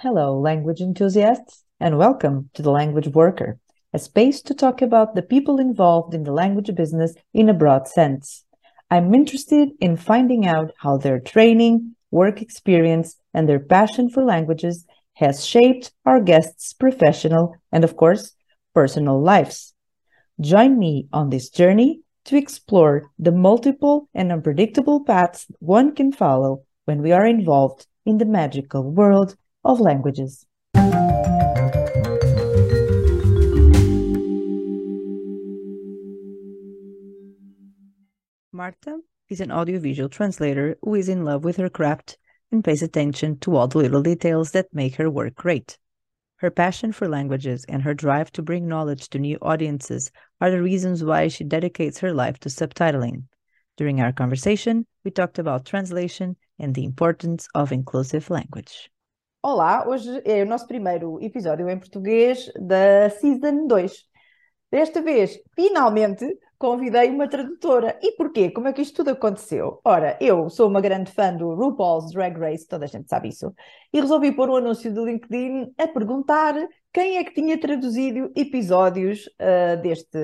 Hello, language enthusiasts, and welcome to The Language Worker, a space to talk about the people involved in the language business in a broad sense. I'm interested in finding out how their training, work experience, and their passion for languages has shaped our guests' professional and, of course, personal lives. Join me on this journey to explore the multiple and unpredictable paths one can follow when we are involved in the magical world of languages. Marta is an audiovisual translator who is in love with her craft and pays attention to all the little details that make her work great. Her passion for languages and her drive to bring knowledge to new audiences are the reasons why she dedicates her life to subtitling. During our conversation, we talked about translation and the importance of inclusive language. Olá, hoje é o nosso primeiro episódio em português da Season 2. Desta vez, finalmente, convidei uma tradutora. E porquê? Como é que isto tudo aconteceu? Ora, eu sou uma grande fã do RuPaul's Drag Race, toda a gente sabe isso, e resolvi pôr um anúncio do LinkedIn a perguntar quem é que tinha traduzido episódios uh, deste,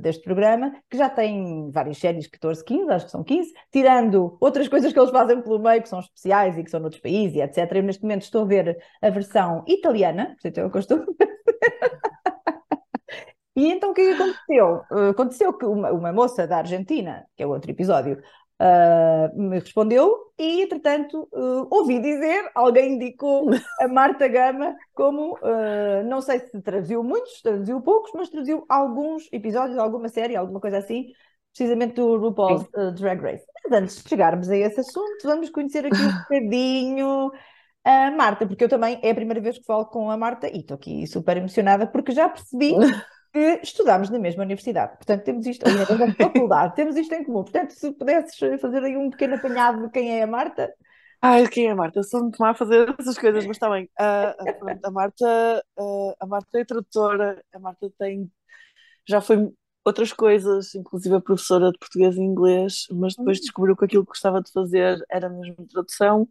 deste programa, que já tem várias séries, 14, 15, acho que são 15, tirando outras coisas que eles fazem pelo meio, que são especiais e que são noutros países, etc. Eu neste momento estou a ver a versão italiana, portanto é eu estou E então o que aconteceu? Uh, aconteceu que uma, uma, moça da Argentina, que é outro episódio, uh, me respondeu e, entretanto, uh, ouvi dizer, alguém indicou a Marta Gama como, não sei se traduziu muitos, traduziu poucos, mas traduziu alguns episódios, alguma série, alguma coisa assim, precisamente do RuPaul's Drag Race. Mas antes de chegarmos a esse assunto, vamos conhecer aqui um bocadinho a Marta, porque eu também é a primeira vez que falo com a Marta e estou aqui super emocionada porque já percebi que estudámos na mesma universidade. Portanto, temos isto, na mesma faculdade, temos isto em comum. Portanto, se pudesses fazer aí um pequeno apanhado de quem é a Marta. Ai, quem é a Marta? Sou muito má a fazer essas coisas, mas está bem. Uh, a, Marta, uh, a Marta é tradutora, a Marta tem. Já foi outras coisas, inclusive a professora de português e inglês, mas depois hum. descobriu que aquilo que gostava de fazer era mesmo tradução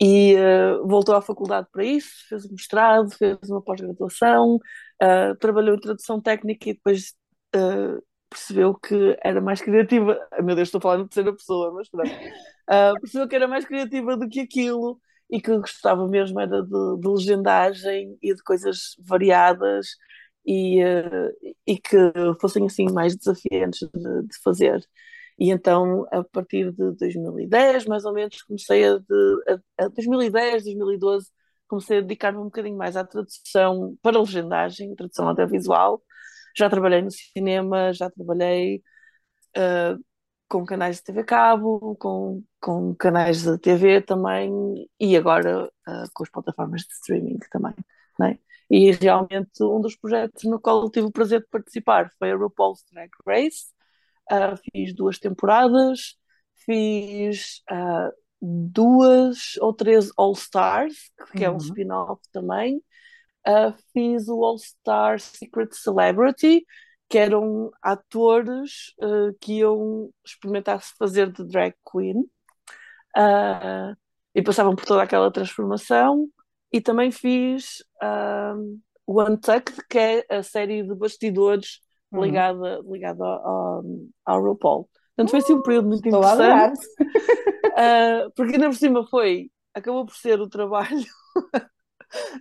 e uh, voltou à faculdade para isso, fez um mestrado, fez uma pós-graduação, uh, trabalhou em tradução técnica e depois uh, percebeu que era mais criativa. Oh, meu Deus, estou falando de terceira pessoa, mas pronto. percebeu que era mais criativa do que aquilo e que gostava mesmo era de, de legendagem e de coisas variadas e, e que fossem assim mais desafiantes de, de fazer. E então, a partir de 2010, mais ou menos, comecei a, de, a, a 2010, 2012, comecei a dedicar-me um bocadinho mais à tradução para legendagem, tradução audiovisual. Já trabalhei no cinema, já trabalhei uh, com canais de TV cabo, com, com canais de TV também, e agora uh, com as plataformas de streaming também. Né? E realmente um dos projetos no qual eu tive o prazer de participar foi a RuPaul's Drag Race, Uh, fiz duas temporadas, fiz duas ou três All Stars, que uhum. é um uhum. spin-off também. Uh, fiz o All Star Secret Celebrity, que eram atores que iam experimentar se fazer de drag queen e passavam por toda aquela transformação. E também fiz o Untucked, que é a série de bastidores uhum. ligada, ligada ao, ao RuPaul. Portanto, foi assim um período muito Estou interessante. uh, porque ainda por cima foi, acabou por ser o trabalho,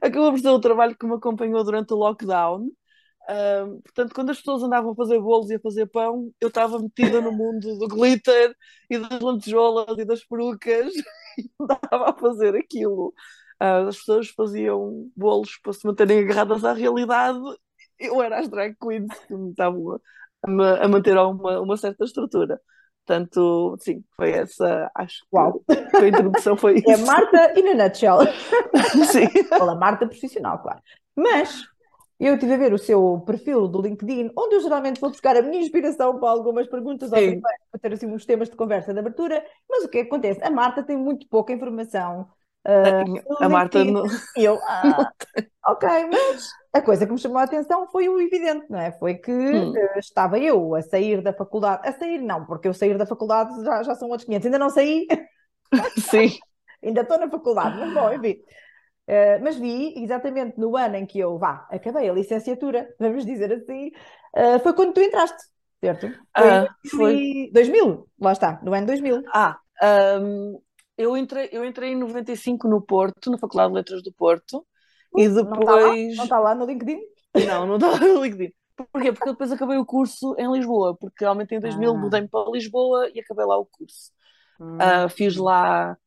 acabou por ser o trabalho que me acompanhou durante o lockdown. Uh, portanto, quando as pessoas andavam a fazer bolos e a fazer pão, eu estava metida no mundo do glitter e das lantejoulas e das perucas e andava a fazer aquilo. Uh, as pessoas faziam bolos para se manterem agarradas à realidade eu era as drag queens que me estavam a, a manter uma, uma certa estrutura. Portanto, sim, foi essa, acho que Uau. a introdução foi isso. É Marta in a nutshell. sim. Olá, Marta profissional, claro. Mas eu estive a ver o seu perfil do LinkedIn, onde eu geralmente vou buscar a minha inspiração para algumas perguntas, ou para ter assim uns temas de conversa de abertura, mas o que acontece? A Marta tem muito pouca informação Uh, a Marta não. Eu, ah, ok, mas a coisa que me chamou a atenção foi o evidente, não é? Foi que hum. uh, estava eu a sair da faculdade, a sair não, porque eu sair da faculdade já, já são outros 500, ainda não saí. Sim. ainda estou na faculdade, mas bom, enfim. Uh, mas vi exatamente no ano em que eu, vá, acabei a licenciatura, vamos dizer assim, uh, foi quando tu entraste, certo? Foi, uh, foi 2000, lá está, no ano 2000. Ah, um, eu, entrei, eu entrei em 95 no Porto, na Faculdade de Letras do Porto, e depois... Não está, lá? está lá no LinkedIn? Não, não está no LinkedIn. Porquê? Porque depois acabei o curso em Lisboa, porque realmente em 2000 ah. mudei-me para Lisboa e acabei lá o curso. Uh, fiz lá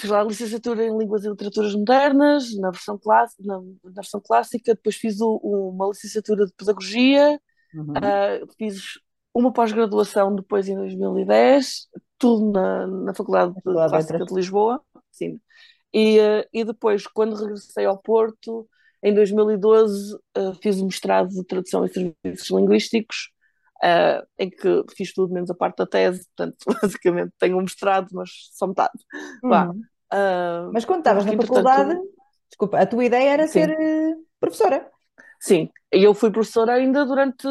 fiz lá a licenciatura em Línguas e Literaturas Modernas, na versão, clássica, na, na versão clássica, depois fiz o, uma licenciatura de Pedagogia, uhum. uh, fiz uma pós-graduação depois em 2010, tudo na, na Faculdade, de Clássica de Lisboa, sim. E, uh, e depois, quando regressei ao Porto, em 2012, uh, fiz o mestrado de Tradução e Serviços Linguísticos, uh, em que fiz tudo menos a parte da tese, portanto, basicamente tenho um mestrado, mas só metade. Uhum. Uh, mas quando estavas na faculdade, desculpa, a tua ideia era sim. ser eh, professora. Sim, eu fui professora ainda durante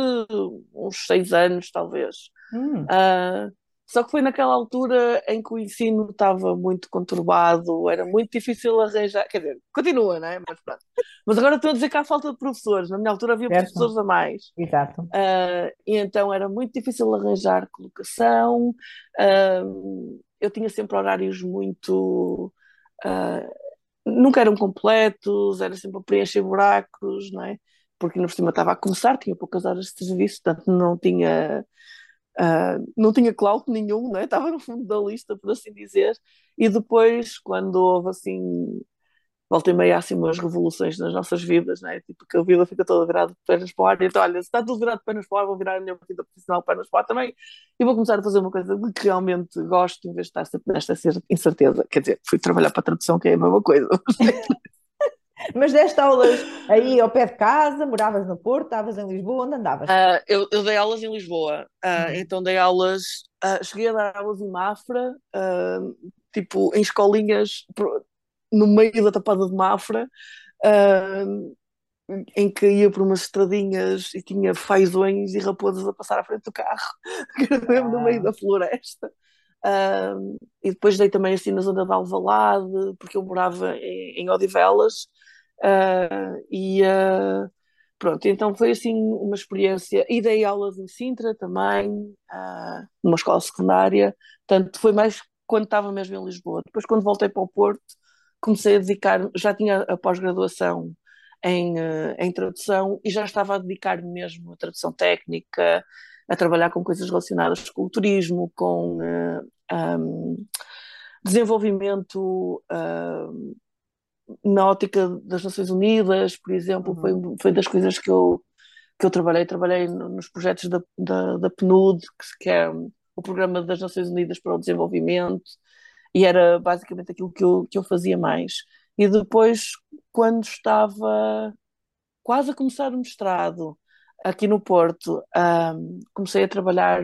uns seis anos, talvez. Hum. Uh, só que foi naquela altura em que o ensino estava muito conturbado, era muito difícil arranjar. Quer dizer, continua, não é? Mas, pronto. Mas agora estou a dizer que há falta de professores. Na minha altura havia certo. professores a mais. Exato. Uh, e então era muito difícil arranjar colocação. Uh, eu tinha sempre horários muito. Uh, nunca eram completos, era sempre a preencher buracos, não é? Porque no cima estava a começar, tinha poucas horas de serviço, portanto não tinha Uh, não tinha clout nenhum, né? estava no fundo da lista, por assim dizer. E depois, quando houve assim, volta e meia, assim, umas revoluções nas nossas vidas, né? tipo que a vida fica toda virada de pernas para o ar. Então, olha, se está tudo virado de pernas para o ar, vou virar a minha vida profissional de pernas para o ar também. E vou começar a fazer uma coisa de que realmente gosto, em vez de estar sempre nesta incerteza. Quer dizer, fui trabalhar para a tradução, que é a mesma coisa. Mas deste aulas aí ao pé de casa, moravas no Porto, estavas em Lisboa, onde andavas? Uh, eu, eu, dei aulas em Lisboa, uh, uhum. então dei aulas, uh, cheguei a dar aulas em Mafra, tipo em escolinhas no meio da tapada de Mafra, em que ia por umas estradinhas e tinha fazões e raposas a passar à frente do carro, no meio da floresta. e depois dei também assim na zona de Alvalade, porque eu morava em, em Odivelas, Uh, e uh, pronto, então foi assim uma experiência. E dei aulas em Sintra também, uh, numa escola secundária, portanto foi mais quando estava mesmo em Lisboa. Depois, quando voltei para o Porto, comecei a dedicar, já tinha a pós-graduação em, em tradução e já estava a dedicar-me mesmo à tradução técnica, a trabalhar com coisas relacionadas com o turismo, com um, desenvolvimento na ótica das Nações Unidas, por exemplo, uhum. foi, foi das coisas que eu, que eu trabalhei. Trabalhei nos projetos da, da, da PNUD, que é o Programa das Nações Unidas para o Desenvolvimento, e era basicamente aquilo que eu, que eu fazia mais. E depois, quando estava quase a começar o mestrado aqui no Porto, um, comecei a trabalhar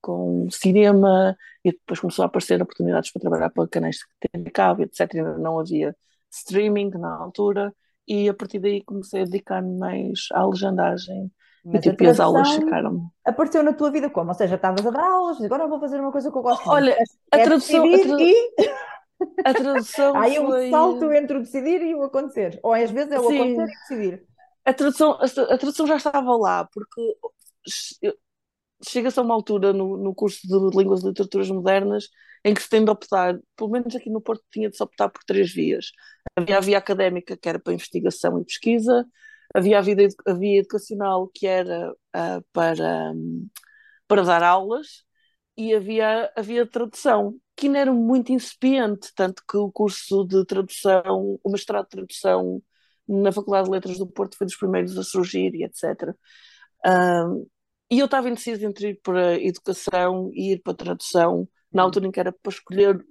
com cinema e depois começou a aparecer oportunidades para trabalhar para canais de cabo, etc. Não havia streaming na altura e a partir daí comecei a dedicar-me mais à legendagem. Mas e tipo, as aulas ficaram. Apareceu na tua vida como? Ou seja, estavas a dar aulas, agora vou fazer uma coisa que eu gosto Olha, a é tradução. A, tradu... e... a tradução. Aí foi... um salto entre o decidir e o acontecer. Ou às vezes é o Sim. acontecer e decidir. A tradução, a tradução já estava lá, porque chega-se a uma altura no, no curso de Línguas e Literaturas Modernas em que se tem de optar, pelo menos aqui no Porto tinha de se optar por três vias. Havia a via académica, que era para investigação e pesquisa, havia a, vida, a via educacional, que era uh, para, um, para dar aulas, e havia a via de tradução, que ainda era muito incipiente, tanto que o curso de tradução, o mestrado de tradução na Faculdade de Letras do Porto foi dos primeiros a surgir e etc. Um, e eu estava indecisa entre ir para educação e ir para tradução, na uhum. altura em que era para escolher,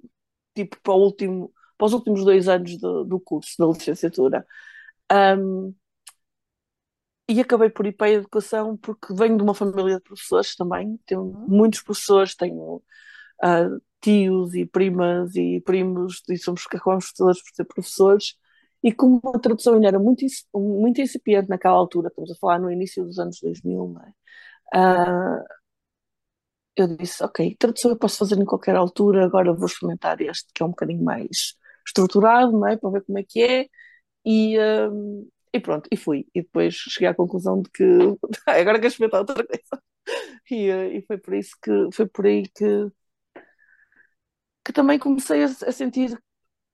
tipo, para, o último, para os últimos dois anos do, do curso, da licenciatura. Um, e acabei por ir para a educação porque venho de uma família de professores também, tenho uhum. muitos professores, tenho uh, tios e primas e primos, e somos acabamos todos por ser professores, e como a tradução ainda era muito, muito incipiente naquela altura, estamos a falar no início dos anos 2000, não é? Uh, eu disse, ok, tradução eu posso fazer em qualquer altura, agora vou experimentar este, que é um bocadinho mais estruturado, não é? Para ver como é que é. E, um, e pronto, e fui. E depois cheguei à conclusão de que agora quero experimentar outra coisa. E, e foi por isso que foi por aí que, que também comecei a, a sentir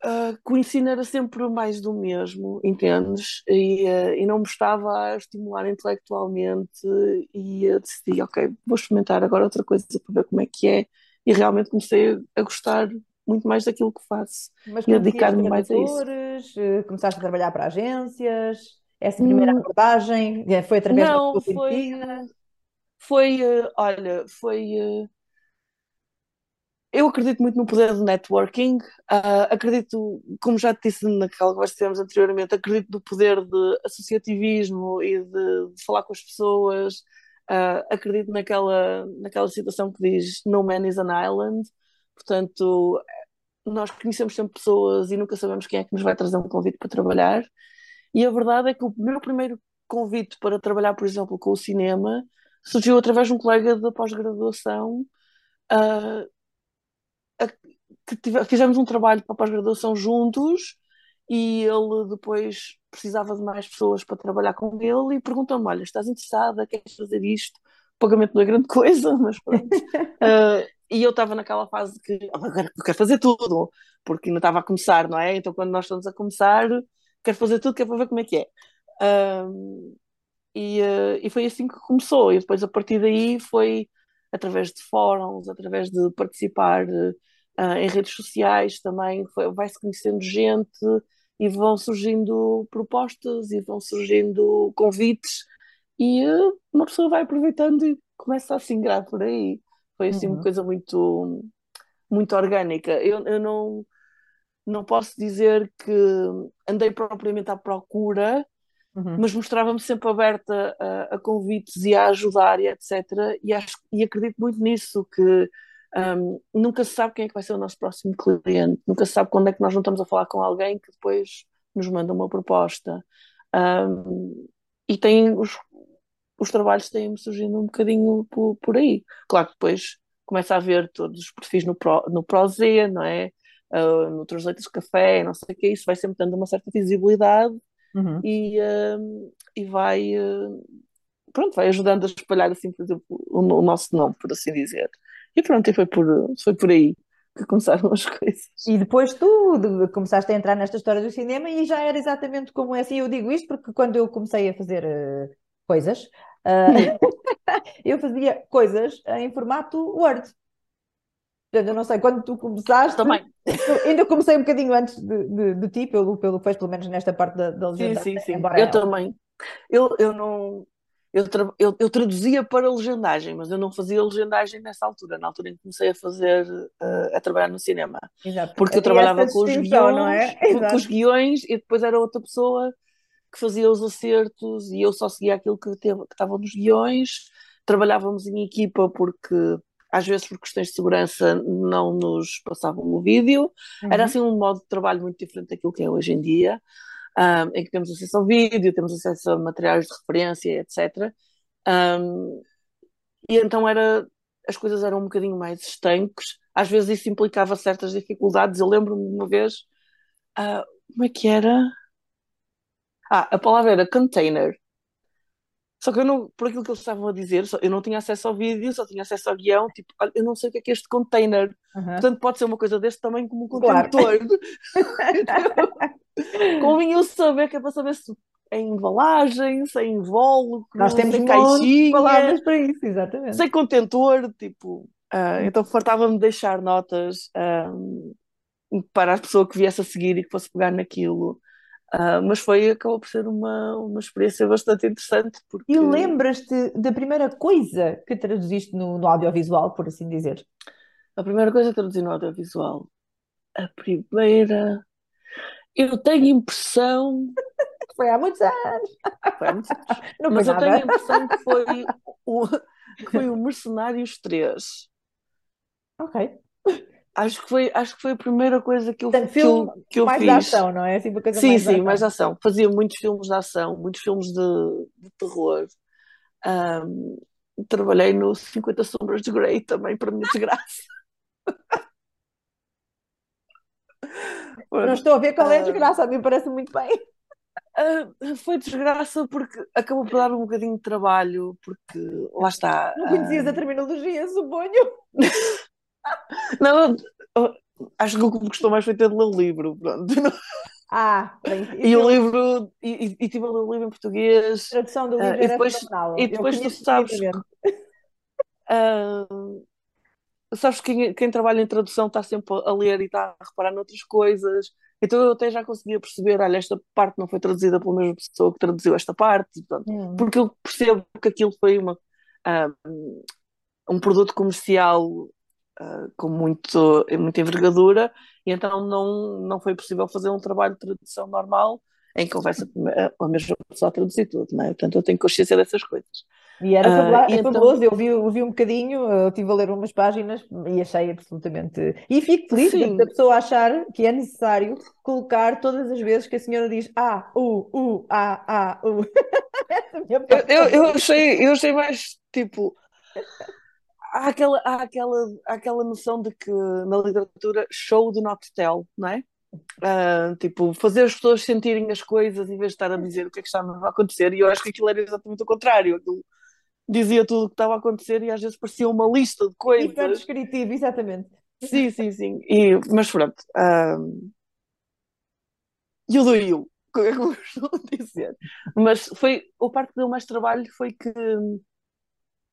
uh, que o ensino era sempre mais do mesmo, entendes? E, uh, e não me estava a estimular intelectualmente e uh, decidi, ok, vou experimentar agora outra coisa para ver como é que é. E realmente comecei a gostar muito mais daquilo que faço Mas e dedicar-me mais a isso. Eh, começaste a trabalhar para agências? Essa primeira hum, abordagem eh, foi através não, foi, foi, uh, olha, foi. Uh, eu acredito muito no poder do networking. Uh, acredito, como já te disse naquela conversa que tivemos anteriormente, acredito no poder de associativismo e de, de falar com as pessoas. acredito naquela, naquela situação que diz No man is an island. Portanto, nós conhecemos sempre pessoas e nunca sabemos quem é que nos vai trazer um convite para trabalhar. E a verdade é que o meu primeiro convite para trabalhar, por exemplo, com o cinema surgiu através de um colega da pós-graduação uh, que tive, fizemos um trabalho para a pós-graduação juntos e ele depois precisava de mais pessoas para trabalhar com ele e perguntou-me, olha, estás interessada, queres fazer isto? O pagamento não é grande coisa, mas pronto. uh, e eu estava naquela fase que oh, eu quero fazer tudo, porque ainda estava a começar, não é? Então quando nós estamos a começar, quero fazer tudo, quero ver como é que é. Um, e, uh, e foi assim que começou, e depois a partir daí foi através de fóruns, através de participar uh, em redes sociais também, vai-se conhecendo gente e vão surgindo propostas e vão surgindo convites e uh, uma pessoa vai aproveitando e começa a se ingrar por aí. Foi assim uhum. uma coisa muito, muito orgânica. Eu, eu não, não posso dizer que andei propriamente à procura, uhum. mas mostrava-me sempre aberta a, a, convites e a ajudar e etc. E, acho, e acredito muito nisso, que um, nunca se sabe quem é que vai ser o nosso próximo cliente, nunca se sabe quando é que nós não estamos a falar com alguém que depois nos manda uma proposta. Um, e tem os, os trabalhos têm-me surgindo um bocadinho por, por aí. Claro que depois começa a ver todos os perfis no, Pro, no não é? uh, noutros leitos de café, não sei o que, isso vai sempre dando uma certa visibilidade uhum. e, uh, e vai, uh, pronto, vai ajudando a espalhar assim, por exemplo, o, o, nosso nome, por assim dizer. E pronto, e foi por, foi por aí que começaram as coisas. E depois tu de, começaste a entrar nesta história do cinema e já era exatamente como é assim. Eu digo isto porque quando eu comecei a fazer coisas, uh, eu fazia coisas em formato Word. Eu não sei, quando tu começaste. Também. Ainda comecei um bocadinho antes de, de, de ti, pelo, pelo que fez, pelo menos nesta parte da, da legenda. Sim, sim, sim. Embora eu também. Eu, eu não. Eu, tra eu, eu, traduzia para legendagem, mas eu não fazia legendagem nessa altura, na altura em que comecei a fazer, uh, a trabalhar no cinema. Exato. Porque eu trabalhava com os, guiões, é? com os guiões e depois era outra pessoa que fazia os acertos e eu só seguia aquilo que estava nos guiões. Trabalhávamos em equipa porque às vezes por questões de segurança não nos passavam o vídeo. Uhum. Era assim um modo de trabalho muito diferente daquilo que é hoje em dia, um, em que temos acesso ao vídeo, temos acesso a materiais de referência, etc. Um, e então era, as coisas eram um bocadinho mais estanques. Às vezes isso implicava certas dificuldades. Eu lembro-me de uma vez, uh, como é que era? Ah, a palavra era container. Só que eu não, por aquilo que eles estavam a dizer, eu não tinha acesso ao vídeo, só tinha acesso ao guião, tipo, eu não sei o que é que é este container. Uhum. Portanto, pode ser uma coisa deste tamanho como um contentor. Claro. Convinha eu saber que é para saber se é embalagem, se é invólucro, Nós temos sem caixinha, palavras para isso, exatamente. Sem contentor, tipo. Uh, então fartava-me de deixar notas um, ah, para a pessoa que viesse a seguir e que fosse pegar naquilo. Uh, mas foi, acabou por ser uma, uma experiência bastante interessante. Porque... E lembras-te da primeira coisa que traduziste no, no audiovisual, por assim dizer? A primeira coisa que traduzi no audiovisual. A primeira. Eu tenho impressão. foi há muitos anos. Foi há muitos anos. Não mas eu tenho a impressão que foi o, que foi o Mercenários 3. Ok. Acho que foi, acho que foi a primeira coisa que eu, Portanto, que eu, que eu mais fiz. Mais de ação, não é? Assim, sim, mais sim, mais de ação. Fazia muitos filmes de ação, muitos filmes de, de terror. Um, trabalhei no 50 Sombras de Grey também, para minha desgraça. Não estou a ver qual é a desgraça, a mim parece muito bem. Uh, foi desgraça porque acabou por dar um bocadinho de trabalho, porque lá está. Não conhecias uh... a terminologia, suponho. não, acho que o que me gostou mais foi ter de ler o livro. Pronto. Ah, bem, e o livro, e, e, tive a ler o livro em português. A tradução do livro uh, e depois, e depois tu sabes. Uh, sabes que quem, quem, trabalha em tradução está sempre a ler e está a reparar noutras coisas. Então eu até já conseguia perceber, olha, esta parte não foi traduzida pela mesma pessoa que traduziu esta parte, portanto, hum. porque eu percebo que aquilo foi uma, um, um produto comercial uh, com muito, muita envergadura, e então não, não foi possível fazer um trabalho de tradução normal em que houvesse a mesma pessoa a traduzir tudo, não é? Portanto, eu tenho consciência dessas coisas. E era uh, é fabuloso, eu vi, eu vi um bocadinho, eu estive a ler umas páginas e achei absolutamente. E fico feliz da pessoa achar que é necessário colocar todas as vezes que a senhora diz A, U, U, A, A, U. eu, eu, eu, achei, eu achei mais tipo. Há aquela, há, aquela, há aquela noção de que na literatura show do not tell, não é? Uh, tipo, fazer as pessoas sentirem as coisas em vez de estar a dizer o que é que está a acontecer, e eu acho que aquilo era exatamente o contrário. Aquilo dizia tudo o que estava a acontecer e às vezes parecia uma lista de coisas. Hiper descritivo, exatamente. Sim, sim, sim. E, mas pronto. Um... You do you, como é que eu costumo dizer. Mas foi, o parte que deu mais trabalho foi que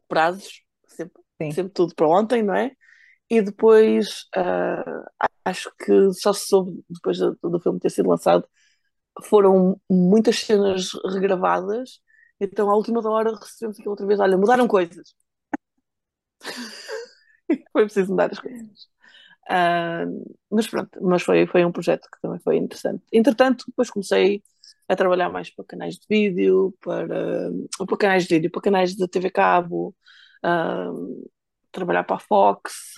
prazos, sempre, sempre tudo para ontem, não é? E depois uh, acho que só se soube, depois do, do filme ter sido lançado, foram muitas cenas regravadas então, à última da hora, recebemos aquilo outra vez: olha, mudaram coisas. foi preciso mudar as coisas. Uh, mas pronto, mas foi, foi um projeto que também foi interessante. Entretanto, depois comecei a trabalhar mais para canais de vídeo, para, para canais de vídeo, para canais da TV Cabo, uh, trabalhar para a Fox,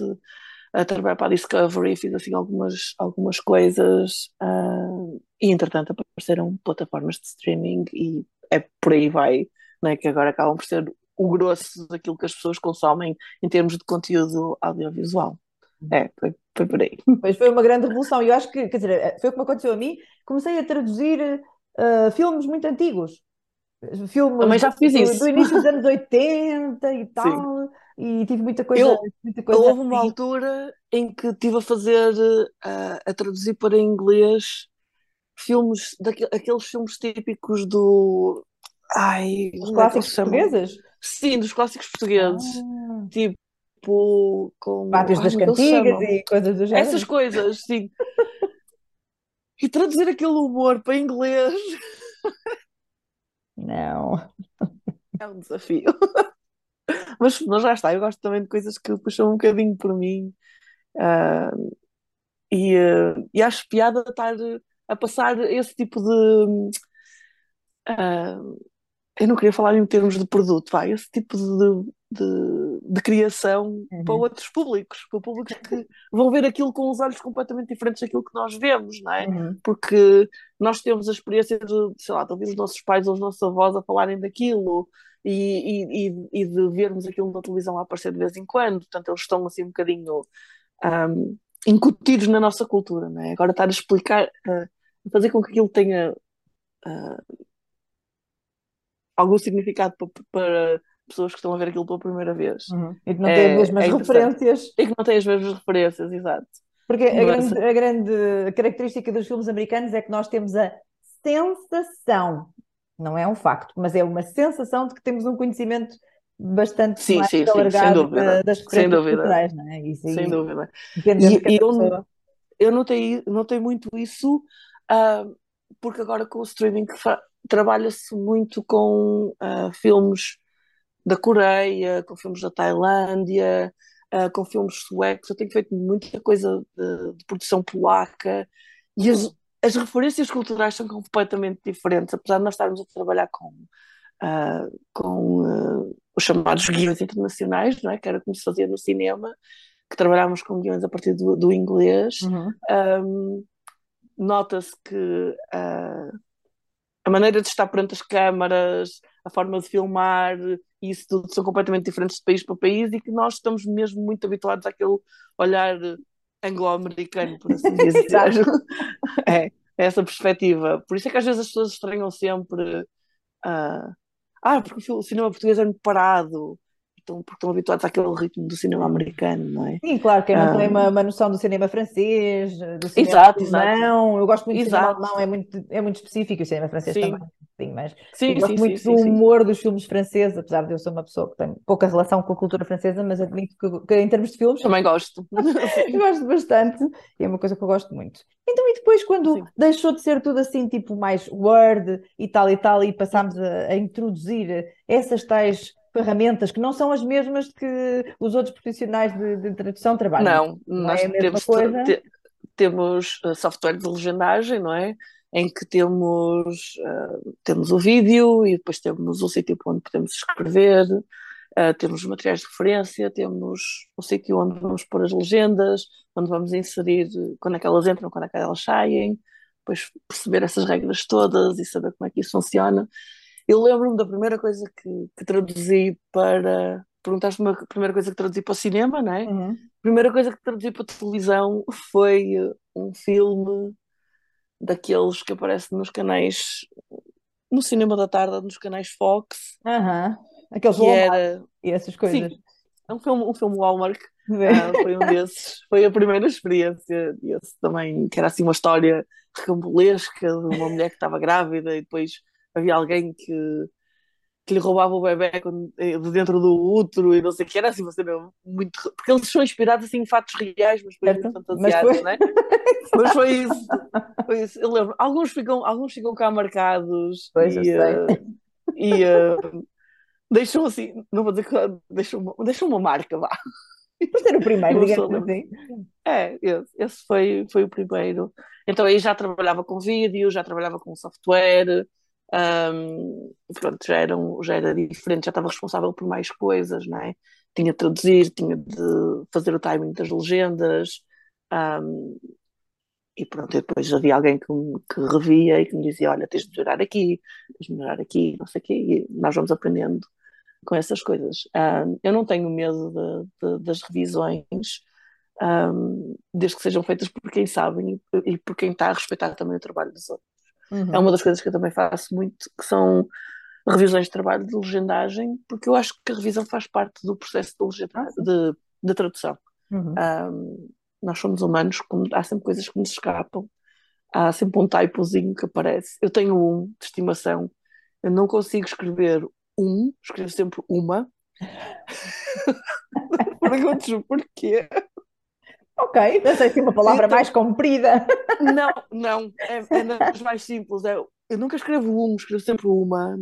a trabalhar para a Discovery, fiz assim algumas, algumas coisas uh, e entretanto apareceram plataformas de streaming e é por aí vai, né, que agora acabam por ser o grosso daquilo que as pessoas consomem em termos de conteúdo audiovisual. Uhum. É, foi, foi por aí. Pois foi uma grande revolução. E eu acho que, quer dizer, foi como aconteceu a mim. Comecei a traduzir uh, filmes muito antigos. Filmes Também já fiz do, isso. do início dos anos 80 e tal. Sim. E tive muita coisa. Eu, muita coisa houve uma assim. altura em que estive a fazer, uh, a traduzir para inglês filmes, daqueles filmes típicos do. Ai, Os é clássicos portugueses? Sim, dos clássicos portugueses. Ah. Tipo, com. Pátios das cantigas e coisas do género. Essas coisas, sim. e traduzir aquele humor para inglês. Não. É um desafio. mas, mas já está, eu gosto também de coisas que puxam um bocadinho por mim. Uh, e, uh, e acho piada estar a passar esse tipo de. Uh, eu não queria falar em termos de produto, vai, esse tipo de, de, de criação uhum. para outros públicos, para públicos que vão ver aquilo com os olhos completamente diferentes daquilo que nós vemos, não é? Uhum. Porque nós temos a experiência de, sei lá, de ouvir os nossos pais ou os nossos avós a falarem daquilo e, e, e, de vermos aquilo na televisão a aparecer de vez em quando, portanto eles estão assim um bocadinho um, incutidos na nossa cultura, não é? Agora estar a explicar. Uh, fazer com que aquilo tenha uh, algum significado para, para, pessoas que estão a ver aquilo pela primeira vez. Uhum. E que não é, têm as mesmas é referências. E que não têm as mesmas referências, exato. Porque a grande, a grande característica dos filmes americanos é que nós temos a sensação, não é um facto, mas é uma sensação de que temos um conhecimento bastante sim, mais sim, alargado sim, das referências culturais, não é? Isso, sem dúvida. E, e eu, eu notei, notei muito isso Uh, porque agora com o streaming trabalha-se muito com uh, filmes da Coreia, com filmes da Tailândia, uh, com filmes suecos. Eu tenho feito muita coisa de, de produção polaca e as, as, referências culturais são completamente diferentes, apesar de nós estarmos a trabalhar com, uh, com os chamados guiões internacionais, não é? que era como se fazia no cinema, que trabalhámos com guiões a partir do, do inglês. Uhum. Um, nota-se que a maneira de estar perante as câmaras, a forma de filmar, isso tudo são completamente diferentes de país para país e que nós estamos mesmo muito habituados àquele olhar anglo-americano, por assim dizer. é, é, essa perspectiva. Por isso é que às vezes as pessoas estranham sempre. Uh, ah, porque o cinema português é muito parado estão, porque estão habituados àquele ritmo do cinema americano, não é? Sim, claro, quem não ah. tem uma, uma, noção do cinema francês, do cinema exato, alemão, exato. eu gosto muito exato. do cinema alemão, é muito, é muito específico, o cinema francês sim. também. Sim, mas sim, eu gosto sim, muito do humor dos filmes franceses, apesar de eu ser uma pessoa que tem pouca relação com a cultura francesa, mas admito que, que em termos de filmes. Também gosto. gosto bastante e é uma coisa que eu gosto muito. Então, e depois, quando deixou de ser tudo assim, tipo mais Word e tal e tal, e passámos a, a introduzir essas tais ferramentas que não são as mesmas que os outros profissionais de, de tradução trabalham. Não, não nós é temos, te, temos uh, software de legendagem, não é? Em que temos, uh, temos o vídeo e depois temos o sítio onde podemos escrever, uh, temos materiais de referência, temos o sítio onde vamos pôr as legendas, onde vamos inserir quando é que elas entram, quando é que elas saem, depois perceber essas regras todas e saber como é que isso funciona. Eu lembro-me da primeira coisa que, que traduzi para. Perguntaste-me a primeira coisa que traduzi para o cinema, não é? Uhum. A primeira coisa que traduzi para a televisão foi um filme daqueles que aparecem nos canais. no cinema da tarde, nos canais Fox. Uhum. Aqueles que era... e essas coisas. Sim, é um filme, um filme Walmart. Uh, foi um desses, foi a primeira experiência desse também, que era assim uma história recambolesca de uma mulher que estava grávida e depois havia alguém que, que lhe roubava o bebê eh, de dentro do útero e não sei o que, era assim, você não, muito. Porque eles são inspirados assim, em fatos reais, mas depois muito fantasiados, foi... né? mas foi isso, foi isso. Eu lembro, alguns ficam, alguns ficam cá marcados pois e, uh, e uh, deixam assim, não vou dizer que deixam uma, deixam uma marca, vá. Por ser o primeiro, digamos assim. É, esse, esse foi, foi o primeiro. Então aí já trabalhava com vídeo, já trabalhava com software, um, pronto, já, eram, já era diferente, já estava responsável por mais coisas, não é? Tinha de traduzir, tinha de fazer o timing das legendas, um, e pronto, e depois havia alguém que, que revia e que me dizia: Olha, tens de melhorar aqui, tens de melhorar aqui, não sei o quê, e nós vamos aprendendo com essas coisas. Um, eu não tenho medo de, de, das revisões, um, desde que sejam feitas por quem sabe e, e por quem está a respeitar também o trabalho dos outros. Uhum. É uma das coisas que eu também faço muito, que são revisões de trabalho de legendagem, porque eu acho que a revisão faz parte do processo de, ah, de, de tradução. Uhum. Um, nós somos humanos, há sempre coisas que nos escapam, há sempre um typozinho que aparece. Eu tenho um de estimação, eu não consigo escrever um, escrevo sempre uma. Pergunto porquê. Ok, não sei se é uma palavra então, mais comprida. Não, não, é, é das mais simples. É, eu nunca escrevo um, escrevo sempre uma.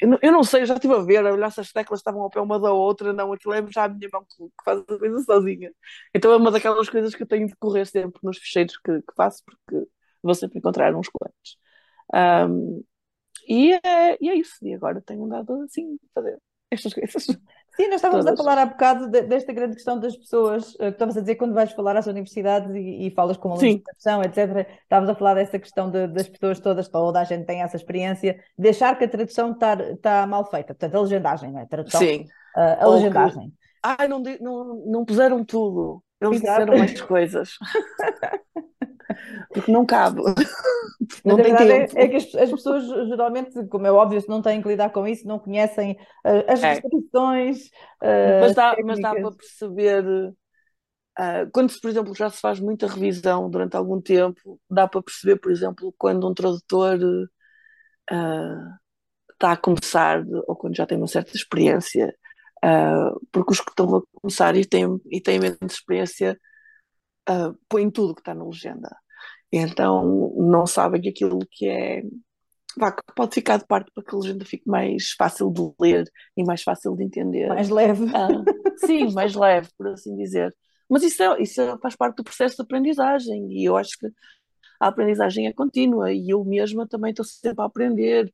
Eu não, eu não sei, eu já estive a ver, a olhar se as teclas estavam ao pé uma da outra, não, aquilo é já a minha mão que, faz a coisa sozinha. Então é uma daquelas coisas que eu tenho de correr sempre nos ficheiros que, que faço, porque vou sempre encontrar uns colegas. Um, e, é, e é isso, e agora tenho andado assim a fazer estas coisas. Sim, nós estávamos Todas. a falar há bocado de, desta grande questão das pessoas, uh, que estavas a dizer quando vais falar às universidades e, e falas com alunos de tradução, etc. Estavas a falar dessa questão de, das pessoas todas, toda a gente tem essa experiência, de achar que a tradução está tá mal feita, portanto, a legendagem, não é? A tradução, Sim. Uh, a Ou legendagem. Que, ai, não, não, não puseram tudo, eles Exato. disseram mais coisas. Porque não cabe. Não tem verdade tempo. É, é que as, as, pessoas, geralmente, como é óbvio, não têm que lidar com isso, não conhecem uh, as é. restrições. Uh, mas, dá, mas dá para perceber. Uh, quando, por exemplo, já se faz muita revisão durante algum tempo, dá para perceber, por exemplo, quando um tradutor está a começar ou quando já tem uma certa experiência, porque os que estão a começar e têm, e têm menos experiência uh, põem tudo que está na legenda. Então não sabem aquilo que é. Vá, que pode ficar de parte para que a legenda fique mais fácil de ler e mais fácil de entender. Mais leve. Uh, sim, mais leve, por assim dizer. Mas isso, é, isso é, faz parte do processo de aprendizagem e eu acho que a aprendizagem é contínua e eu mesma também estou sempre a aprender.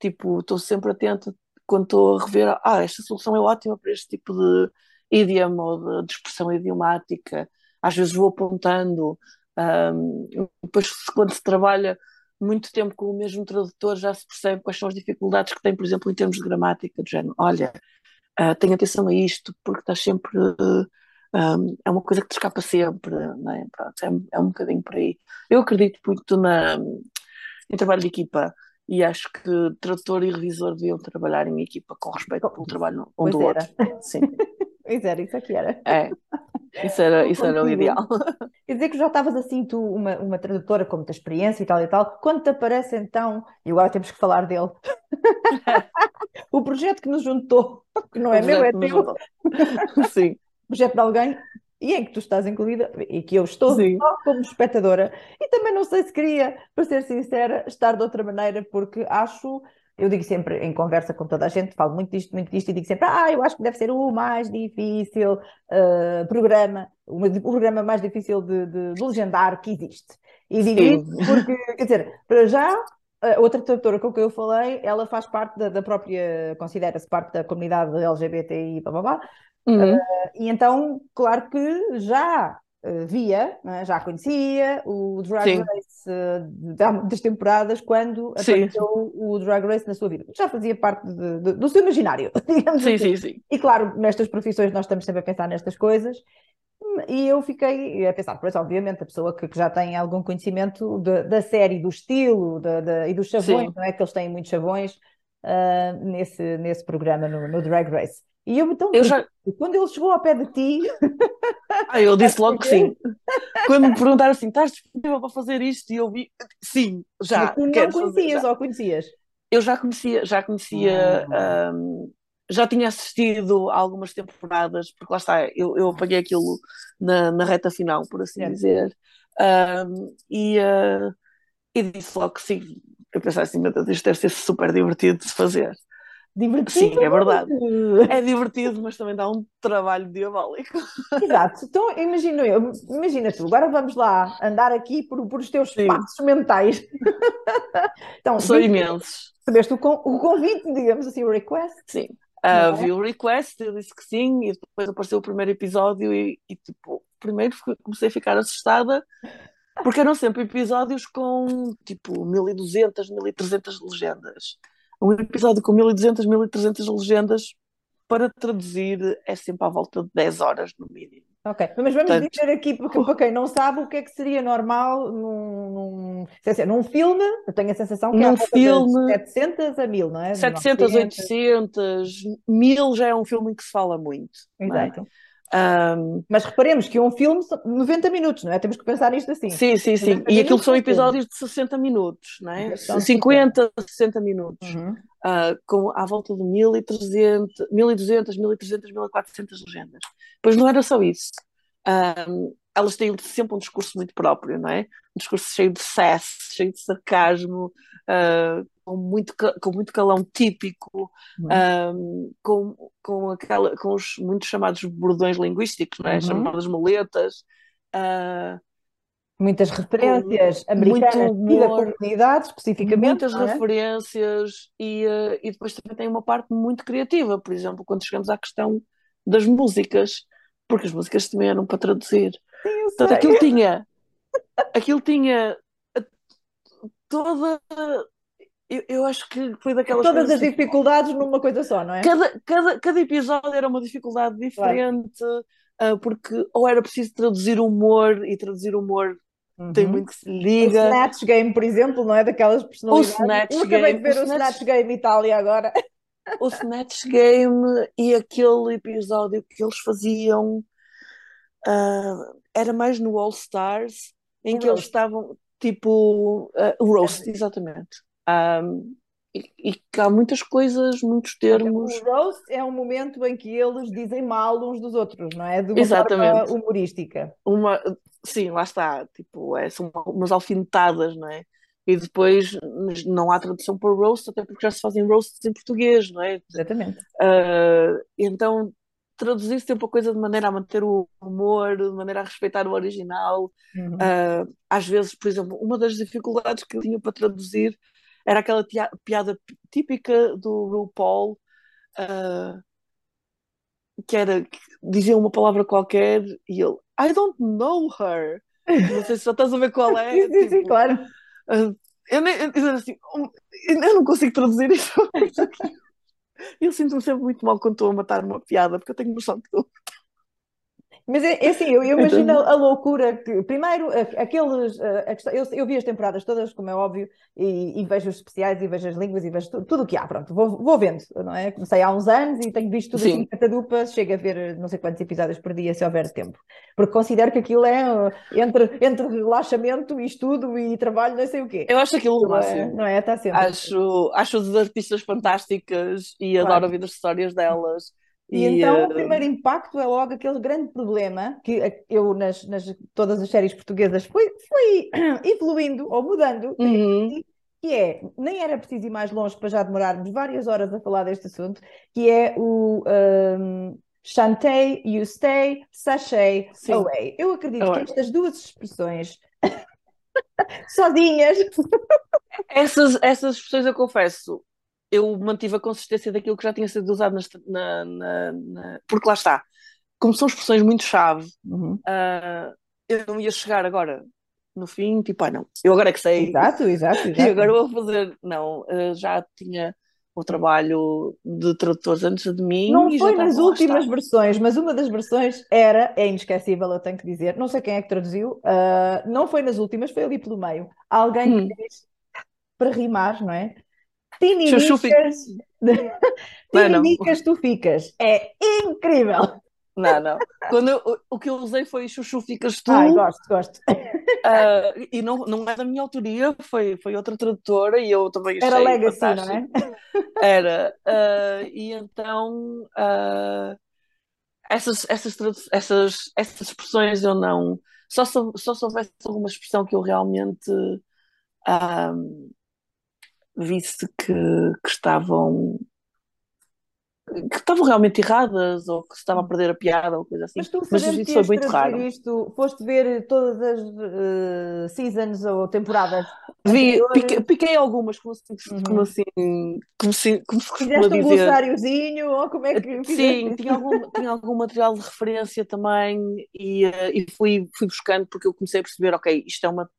Tipo, estou sempre atenta quando estou a rever, ah, esta solução é ótima para este tipo de idioma ou de expressão idiomática às vezes vou apontando. Um, depois, quando se trabalha muito tempo com o mesmo tradutor, já se percebe quais são as dificuldades que tem, por exemplo, em termos de gramática, do género. Olha, uh, tenha atenção a isto, porque estás sempre uh, Um, é uma coisa que te escapa sempre, é? Pronto, é, é um bocadinho por aí. Eu acredito muito na, em trabalho de equipa e acho que tradutor e revisor deviam trabalhar em equipa com respeito pelo trabalho um Pois do era. outro. Sim, Pois era, isso aqui era. é. Isso era, isso era o ideal. Quer dizer que já estavas assim, tu, uma, uma tradutora com muita experiência e tal e tal. Quando te aparece então, e agora temos que falar dele, o projeto que nos juntou, que não é O meu, é teu. Sim, projeto de alguém, e em que tu estás incluída, e que eu estou Sim. só como espectadora. E também não sei se queria, para ser sincera, estar de outra maneira, porque acho. Eu digo sempre em conversa com toda a gente, falo muito disto, muito disto, e digo sempre: Ah, eu acho que deve ser o mais difícil eh, programa, o o programa mais difícil de, de- de legendar que existe. E digo Sim. isso porque, quer dizer, para já, outra tradutora com quem eu falei, ela faz parte da, da própria, considera-se parte da comunidade LGBTI, blá blá blá, Uhum. e então, claro que já via, não é? já conhecia o Drag Sim. Race eh, de muitas temporadas quando Sim. apareceu o Drag Race na sua vida. Já fazia parte de- de- do seu imaginário, digamos Sim, assim. sim, sim. E claro, nestas profissões nós estamos sempre a pensar nestas coisas. E eu fiquei a pensar, pois obviamente a pessoa que, que já tem algum conhecimento da- da série, do estilo da- e dos chavões, Sim. não é? Que eles têm muitos chavões ah, nesse, nesse programa, no, no Drag Race. E eu então, Eu já. quando ele chegou ao pé de ti, Ah, eu disse logo que sim. Quando me perguntaram assim, estás disponível para fazer isto? E eu vi, sim, já, tu não fazer, conhecias já. ou conhecias? Eu já conhecia, já conhecia, Ah. hum, já tinha assistido a algumas temporadas, porque lá está, eu, eu apaguei aquilo na, na reta final, por assim Certo. dizer. Hum, e, ah, e disse logo que sim. Eu pensei assim, meu Deus, isto deve ser super divertido de se fazer. Divertido? Sim, é verdade. É divertido, mas também dá um trabalho diabólico. Exato. Então, imagina eu, imagina tu, agora vamos lá andar aqui por, por os teus Sim. espaços mentais. Então, São imensos. recebeste o, o convite, digamos assim, o request. Sim. Não é? vi o request, eu disse que sim, e depois apareceu o primeiro episódio e, e, tipo, primeiro comecei a ficar assustada, porque eram sempre episódios com tipo 1200, 1300 legendas. Um episódio com 1200, 1300 legendas para traduzir é sempre à volta de 10 horas no mínimo. Ok, mas vamos Portanto- dizer aqui, porque para quem não sabe, o que é que seria normal num, num, dizer, num filme, eu tenho a sensação que é Num volta filme- das 700 a 1000, não é? 700, 900, 800, 1000 já é um filme em que se fala muito. não é? Ahm, Mas reparemos que um filme são 90 minutos, não é? Temos que pensar nisto assim. Sim, sim, sim. 90 E aquilo são episódios de 60 minutos, não é? São de 50, 60 minutos, Uhum. ah, com à volta de 1300, 1200, 1300, 1400 legendas. Pois não era só isso. Ah, elas têm sempre um discurso muito próprio, não é? Um discurso cheio de sass, cheio de sarcasmo, ah, com muito, com muito calão típico, Uhum. ah, com, com, aquela, com os muitos chamados bordões linguísticos, não é? Uhum. Chamadas muletas. ah, Muitas referências muito americanas e da comunidade, especificamente. muitas é? referências e, eh, e depois também tem uma parte muito criativa, por exemplo, quando chegamos à questão das músicas, porque as músicas também eram para traduzir. Sim, Portanto, aquilo tinha, aquilo tinha eh, toda, eu, eu acho que foi daquelas Todas as tipo, dificuldades numa coisa só, não é? cada, cada, cada episódio era uma dificuldade diferente, ah, porque ou era preciso traduzir humor, e traduzir humor tem Uhum. muito que se O liga. Snatch Game, por exemplo, não é? Daquelas personalidades. Snatch eu acabei Game, de ver o o Snatch- Snatch Game Itália agora. o Snatch Game e aquele episódio que eles faziam ah, era mais no All Stars, em O que eles estavam tipo ah, o roast, exatamente. Ah, e, e que há muitas coisas, muitos termos. O roast é um momento em que eles dizem mal uns dos outros, não é? De uma Exatamente. forma humorística. Uma, sim, lá está, tipo, é, são umas alfinetadas, não é? E depois não há tradução para roast, até porque já se fazem roasts em português, não é? Exatamente. Uh, então, traduzir sempre a coisa de maneira a manter o humor, de maneira a respeitar o original. Uhum. Uh, às vezes, por exemplo, uma das dificuldades que eu tinha para traduzir era aquela piada típica do RuPaul, uh, que era dizia uma palavra qualquer e ele, I don't know her. Não sei se já estás a ver qual é. sim, sim, sim, tipo, claro. uh, eu, nem, eu, assim, "Um, eu não consigo traduzir isso. Eu sinto-me sempre muito mal quando estou a matar uma piada, porque eu tenho noção que estou. Mas é, é assim, eu, eu imagino a, a loucura que, primeiro, aqueles, a, questão- eu, eu vi as temporadas todas, como é óbvio, e, e vejo os especiais, e vejo as línguas, e vejo tu- tudo o que há, pronto, vou, vou vendo, não é? Comecei há uns anos e tenho visto tudo assim, Sim. catadupa, chego a ver não sei quantos episódios por dia, se houver tempo, porque considero que aquilo é uh, entre, entre relaxamento e estudo e trabalho, não sei o quê. Eu acho aquilo Não é, máximo. não é? Está sempre. Acho, acho as artistas fantásticas e Claro. adoro ouvir as histórias delas. E então eh, o primeiro impacto é logo aquele grande problema que eu nas, nas todas as séries portuguesas fui, fui evoluindo ou mudando, uhum. que é, nem era preciso ir mais longe para já demorarmos várias horas a falar deste assunto, que é o um, Chantei, You Stay, Sashay, Sim. Away. Eu acredito que Away. estas duas expressões sozinhas Essas, essas expressões eu confesso, eu mantive a consistência daquilo que já tinha sido usado nas- na, na- na- porque lá está, como são expressões muito chave, ah, eu não ia chegar agora no fim, tipo, ah não, eu agora é que sei, Exato, exato, e exato. agora vou fazer, não, ah, já tinha o trabalho de tradutores antes de mim Não e foi nas últimas versões, mas uma das versões era, é inesquecível, eu tenho que dizer, não sei quem é que traduziu, ah, não foi nas últimas, foi ali pelo meio. Alguém Hum. que diz, para rimar, não é? Tininicas, Não, não. tininicas tu ficas. É incrível! Não, não. Quando eu- o, que eu usei foi Chuchu Ficas Tu, Ai, gosto, gosto. ah, e não, não é da minha autoria, foi, foi outra tradutora e eu também Era Legacy, não fantástico. é? Era. ah, e então, ah, essas, essas, essas, essas expressões eu não. Só se, só se houvesse alguma expressão que eu realmente ah, visse que, que estavam. que estavam realmente erradas ou que se estava a perder a piada ou coisa assim. Mas tu Mas isso foi muito raro. isto, foste ver todas as eh, seasons ou temporadas Vi, piquei, piquei algumas, como assim, Uhum. como assim, como se, como se costuma Fizeste um dizer. glossáriozinho ou como é que fizeste Sim, tinha algum, tinha algum material de referência também e, eh, e fui, fui buscando porque eu comecei a perceber, ok, isto é uma,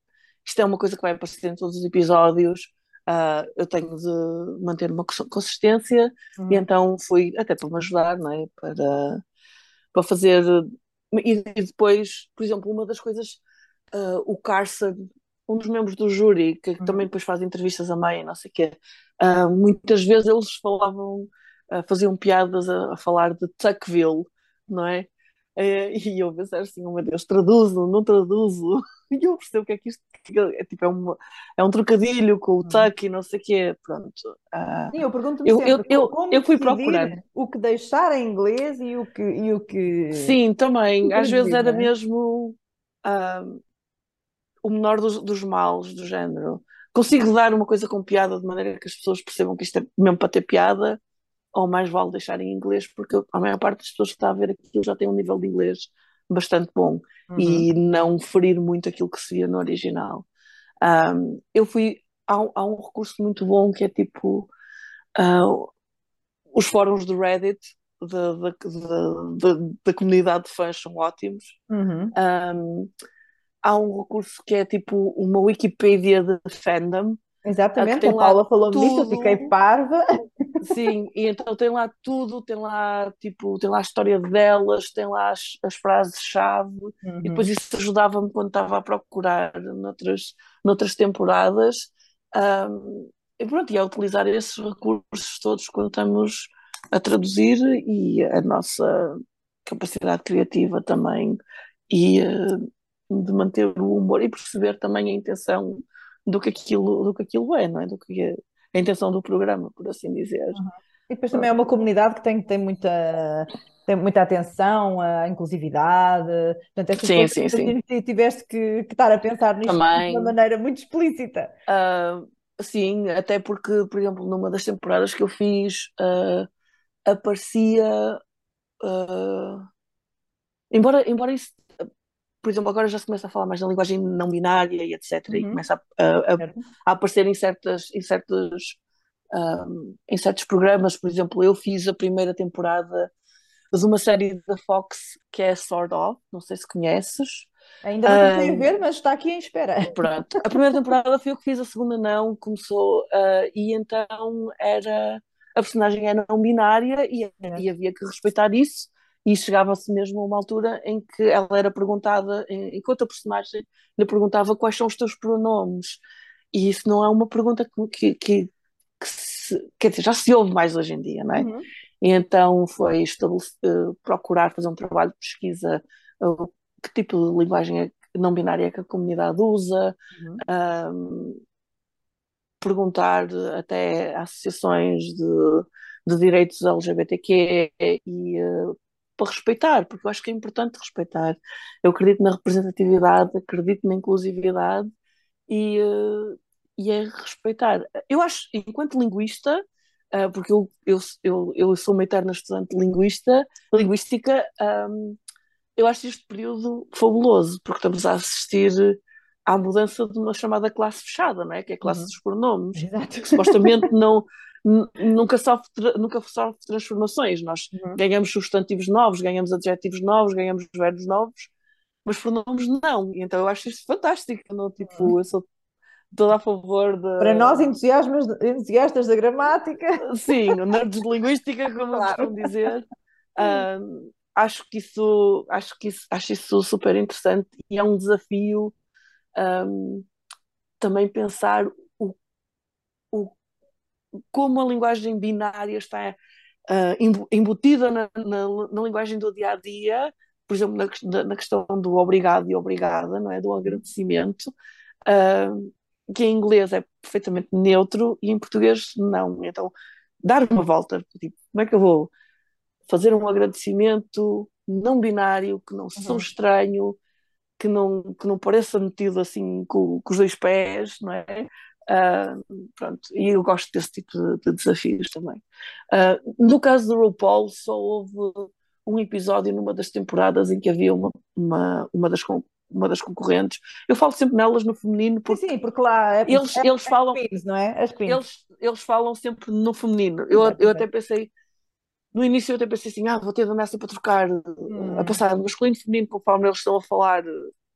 isto é uma coisa que vai aparecer em todos os episódios, ah, eu tenho de manter uma cons- consistência Uhum. e então fui, até para me ajudar, não é? Para, para fazer, e, e depois, por exemplo, uma das coisas, ah, o Carson, um dos membros do júri, que Uhum. também depois faz entrevistas a meia, não sei o quê, ah, muitas vezes eles falavam, faziam piadas a, a falar de Tuckville, não é? Eh, E eu pensei assim, oh meu Deus, traduzo, não traduzo. E eu percebo que é que isto é, tipo, é, uma, é um trocadilho com o Uhum. Tuck e não sei o quê, pronto. Ah, Sim, eu pergunto-me Eu- sempre eu- eu- eu fui procurando. o que deixar em inglês e o que, e o que... Sim, também. Às vezes era é? mesmo ah, o menor dos, dos males, do género. Consigo dar uma coisa com piada de maneira que as pessoas percebam que isto é mesmo para ter piada, ou mais vale deixar em inglês, porque a maior parte das pessoas que está a ver aquilo já tem um nível de inglês bastante bom Uhum. e não ferir muito aquilo que se via no original. Ah, eu fui. Há, um- há um recurso muito bom que é tipo ah, os fóruns do Reddit da, da, da, da- da comunidade de fãs são ótimos. Uhum. Um, há um recurso que é tipo uma Wikipédia de fandom. Exatamente, a Paula falou-me disso, eu fiquei parva. Sim, e então tem lá tudo, tem lá tipo, tem lá a história delas, tem lá as, as frases-chave, e depois isso ajudava-me quando estava a procurar noutras, noutras temporadas. Um, e pronto, e a utilizar esses recursos todos quando estamos a traduzir e a nossa capacidade criativa também e eh, de manter o humor e perceber também a intenção do que aquilo, do que aquilo é, não é? Do que é a intenção do programa, por assim dizer. E depois também é uma comunidade que tem, tem muita, tem muita atenção à inclusividade. Portanto, essas Sim, coisas sim, sim. que tiveste que, que estar a pensar nisto Também. de uma maneira muito explícita. Ah, sim, até porque, por exemplo, numa das temporadas que eu fiz, ah, aparecia. ah, embora, embora isso, por exemplo, agora já se começa a falar mais na linguagem não binária e etc. E Uhum. começa a, a- a- a aparecer em certas, em certos, um, em certos programas. Por exemplo, eu fiz a primeira temporada de uma série da Fox que é Sword Off, não sei se conheces. Ainda não a Ah, ver, mas está aqui em espera. Pronto, a primeira temporada foi eu que fiz, a segunda não, começou, ah, e então era a personagem era não binária e, Certo. e havia que respeitar isso. E chegava-se mesmo a uma altura em que ela era perguntada, enquanto a personagem lhe perguntava quais são os teus pronomes. E isso não é uma pergunta que, que, que, se, quer dizer, já se ouve mais hoje em dia, não é? Uhum. E então foi uh, procurar fazer um trabalho de pesquisa, uh, que tipo de linguagem é, não binária é que a comunidade usa, uhum. perguntar até associações de, de direitos LGBTQ e uh, para respeitar, porque eu acho que é importante respeitar. Eu acredito na representatividade, acredito na inclusividade e, uh, e é respeitar. Eu acho, enquanto linguista, uh, porque eu, eu, eu, eu sou uma eterna estudante de linguista, linguística, um, eu acho este período fabuloso, porque estamos a assistir à mudança de uma chamada classe fechada, não é? que é a classe uhum. dos pronomes, Exato. que supostamente não, nunca sofre, nunca sofre transformações. Nós uhum. ganhamos substantivos novos, ganhamos adjetivos novos, ganhamos verbos novos, mas pronomes não. E então eu acho isto fantástico. Não? Tipo, uhum. eu sou toda a favor de. Para nós, entusiastas da gramática. Sim, nerds de linguística, como claro. eu costumo dizer. Uh, acho que isso acho que isso, acho isso super interessante e é um desafio um, também pensar como a linguagem binária está uh, embutida na, na, na, linguagem do dia a dia, por exemplo, na, na, questão do obrigado e obrigada, não é? Do agradecimento, uh, que em inglês é perfeitamente neutro e em português não. Então, dar uma volta, tipo, como é que eu vou fazer um agradecimento não binário, que não uhum. estranho, que não, que não pareça metido assim com, com os dois pés, não é? Uh, pronto, e eu gosto desse tipo de, de desafios também. Uh, no caso do RuPaul, só houve um episódio numa das temporadas em que havia uma, uma, uma, das, uma das concorrentes. Eu falo sempre nelas no feminino porque, sim, porque lá é, eles, é, eles é falam queens, não é? As Eles, eles falam sempre no feminino. Eu, eu até pensei, no início eu até pensei assim, ah, vou ter de andar sempre a trocar, hum. a passar de masculino e feminino conforme eles estão a falar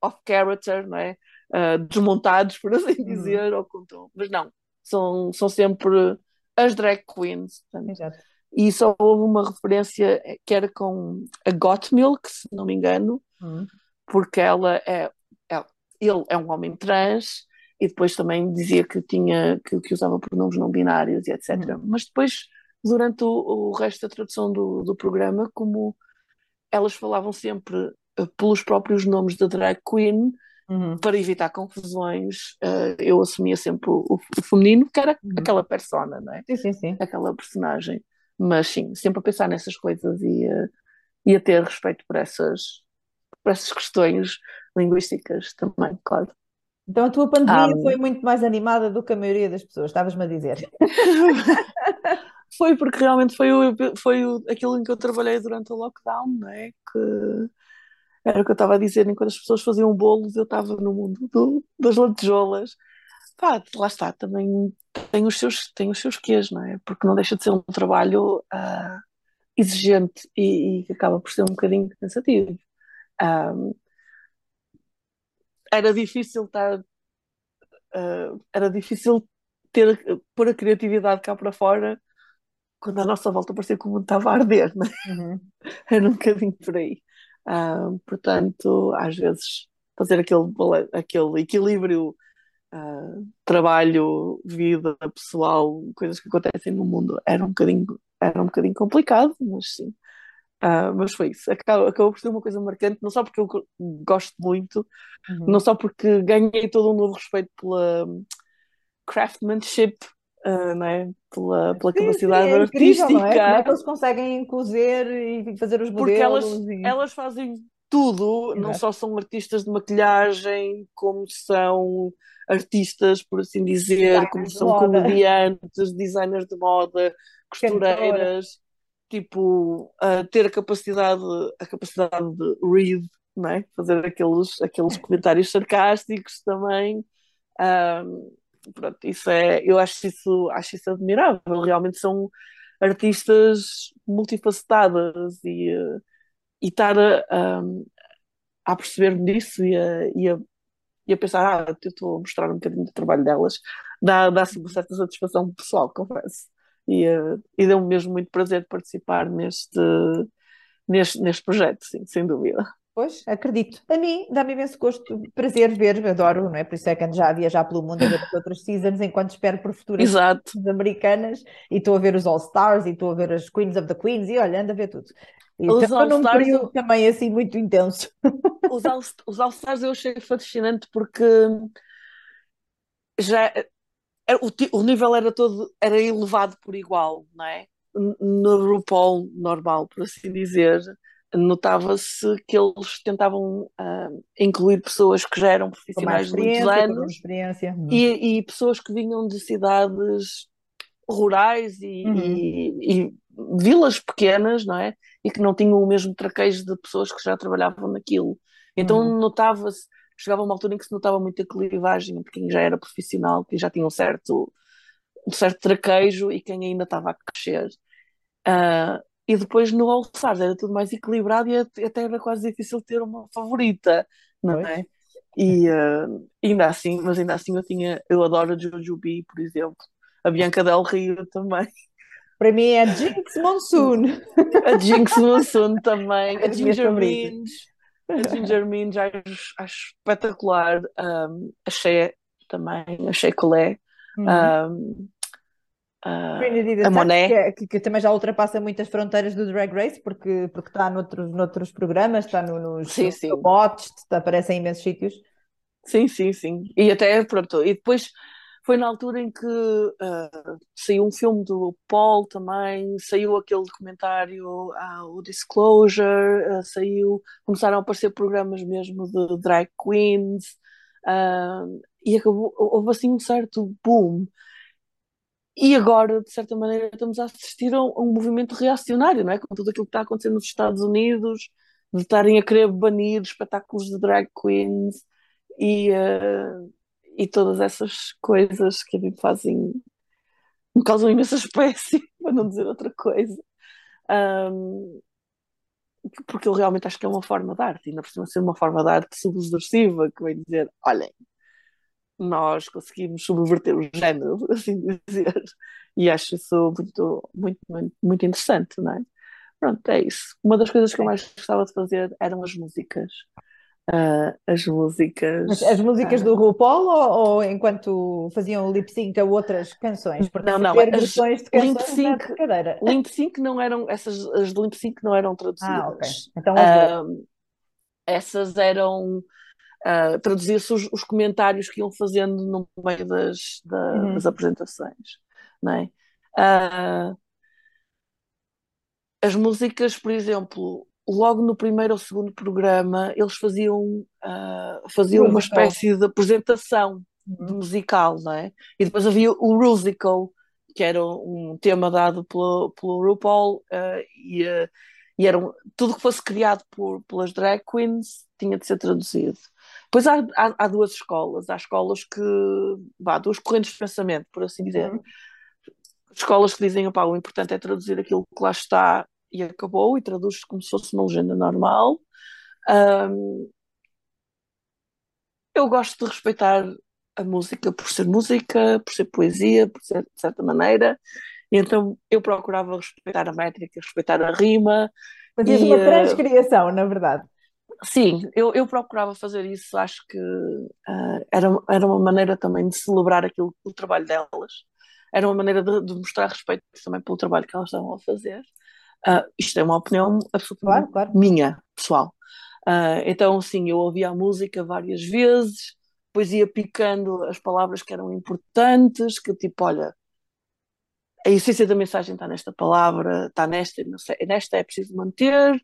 off character, não é? Uh, desmontados, por assim uhum. dizer, ou com Mas não, são, são sempre as drag queens. Exato. E só houve uma referência que era com a Got Milk, se não me engano, uhum. porque ela é, é, ele é um homem trans e depois também dizia que tinha que, que usava pronomes não binários e etc. Uhum. Mas depois, durante o, o resto da tradução do, do programa, como elas falavam sempre uh, pelos próprios nomes da drag queen, Uhum. Para evitar confusões, uh, eu assumia sempre o, o feminino, que era uhum. aquela persona, não é? Sim, sim, sim. Aquela personagem. Mas sim, sempre a pensar nessas coisas e, uh, e a ter respeito por essas, por essas questões linguísticas também, claro. Então a tua pandemia foi muito mais animada do que a maioria das pessoas, estavas-me a dizer. foi porque realmente foi, o, foi o, aquilo em que eu trabalhei durante o lockdown, não é? Que era o que eu estava a dizer, enquanto as pessoas faziam bolos, eu estava no mundo do, das lantejoulas. Pá, lá está, também tem os seus, tem os seus quês, não é? Porque não deixa de ser um trabalho uh, exigente e, que acaba por ser um bocadinho cansativo. Um, era difícil estar. Uh, era difícil ter, pôr a criatividade cá para fora quando a nossa volta parecia que o mundo estava a arder, não é? Uhum. Era um bocadinho por aí. Uh, portanto, às vezes fazer aquele, aquele equilíbrio uh, trabalho, vida pessoal, coisas que acontecem no mundo era um bocadinho, era um bocadinho complicado, mas sim. Uh, mas foi isso. Acabou, acabou por ser uma coisa marcante, não só porque eu gosto muito, uhum. não só porque ganhei todo um novo respeito pela craftsmanship uh, não é? pela, pela sim, capacidade sim, é artística. Incrível, é? Como é que eles conseguem cozer e fazer os modelos? Porque elas, e... elas fazem tudo, Exato. não só são artistas de maquilhagem, como são artistas, por assim dizer, designers como são comediantes, designers de moda, costureiras, tipo, uh, ter a capacidade, a capacidade de read, não é? fazer aqueles, aqueles comentários sarcásticos também. Um, pronto, isso é, eu acho isso, acho isso admirável. Realmente são artistas multifacetadas e, uh, e estar a, a, perceber-me disso e a, e, a, e a pensar, ah, eu estou a mostrar um bocadinho do trabalho delas, dá, dá-se uma certa satisfação pessoal, confesso. E, uh, e deu-me mesmo muito prazer participar neste, neste, neste projeto, sim, sem dúvida. Pois, acredito. A mim dá-me imenso gosto, prazer ver, adoro, não é? Por isso é que ando já a viajar pelo mundo a ver as outras seasons enquanto espero por futuras Exato. americanas e estou a ver os All Stars e estou a ver as Queens of the Queens e olha, ando a ver tudo. Os num All-Stars período eu- também assim muito intenso. Os All, os All Stars eu achei fascinante porque já era- o, ti- o nível era todo era elevado por igual, não é? No RuPaul normal, por assim dizer, notava-se que eles tentavam ah, incluir pessoas que já eram profissionais de muitos anos. Uhum. e, e pessoas que vinham de cidades rurais e, Uhum. e- e vilas pequenas, não é? E que não tinham o mesmo traquejo de pessoas que já trabalhavam naquilo. Então Uhum. notava-se, chegava uma altura em que se notava muita clivagem entre quem já era profissional, quem já tinha um certo, um certo traquejo e quem ainda estava a crescer. Ah, e depois no All Stars era tudo mais equilibrado e até era quase difícil ter uma favorita, não é? E ah, ainda assim, mas ainda assim eu tinha, eu adoro a Jujubee, por exemplo, a Bianca Del Rio também, Para mim é Jinx Monsoon. a Jinx Monsoon também, É a Ginger. Minj, a Ginger Minj acho, acho espetacular, um, a Shea também, a Shea Collet, Uhum. um, Trinity the a Monet. que, é- que- que também já ultrapassa muitas fronteiras do Drag Race, porque, porque está noutros, noutros programas, está no, nos Sim, está, aparece em imensos sítios. Sim, sim, sim. E até, pronto, e depois foi na altura em que ah, saiu um filme do Paul também, saiu aquele documentário, ah, o Disclosure, ah, saiu, começaram a aparecer programas mesmo de drag queens, e acabou, houve assim um certo boom. E agora, de certa maneira, estamos a assistir a um, um movimento reacionário, não é? Com tudo aquilo que está acontecendo nos Estados Unidos, de estarem a querer banir espetáculos de drag queens e, eh, e todas essas coisas que a mim fazem, me causam imensa espécie, para não dizer outra coisa. Ahm, porque eu realmente acho que é uma forma de arte, e por cima ser uma forma de arte subversiva, que vem dizer, olhem, nós conseguimos subverter o género, assim dizer, e acho isso muito, muito, muito, muito interessante, não é? Pronto, é isso. Uma das coisas que eu mais gostava de fazer eram as músicas. Ah, as músicas. Mas as músicas ah, do RuPaul ou, ou enquanto faziam lip sync a outras canções? Porque Não, não, as versões de lip canções não é sync-. Lip sync não eram, essas, as de lip sync não eram traduzidas. Ah, ok. Então as. Ah, essas eram. Ah, traduzia-se os, os comentários que iam fazendo no meio das, da- Uhum. das apresentações, não é? Ah, as músicas, por exemplo, logo no primeiro ou segundo programa, eles faziam, ah, faziam uma espécie de apresentação de Uhum. musical, não é? E depois havia o Rusical, que era um tema dado pelo, pelo RuPaul, ah, e, ah, e era um- tudo que fosse criado por, pelas drag queens tinha de ser traduzido. Depois há, há, há duas escolas, há escolas que, vá, duas correntes de pensamento, por assim dizer. Uhum. Escolas que dizem, opá, o importante é traduzir aquilo que lá está e acabou, e traduz como se fosse uma legenda normal. Ahm, eu gosto de respeitar a música por ser música, por ser poesia, por ser de certa maneira, e então eu procurava respeitar a métrica, respeitar a rima. Fazias uma eh, transcriação, na verdade. Sim, eu, eu procurava fazer isso, acho que ah, era, era uma maneira também de celebrar aquilo, o trabalho delas, era uma maneira de, de mostrar respeito também pelo trabalho que elas estavam a fazer. Ah, isto é uma opinião absolutamente Claro, claro. minha, pessoal. Ah, então, sim, eu ouvia a música várias vezes, depois ia picando as palavras que eram importantes, que tipo, olha, a essência da mensagem está nesta palavra, está nesta, sei, nesta é preciso manter,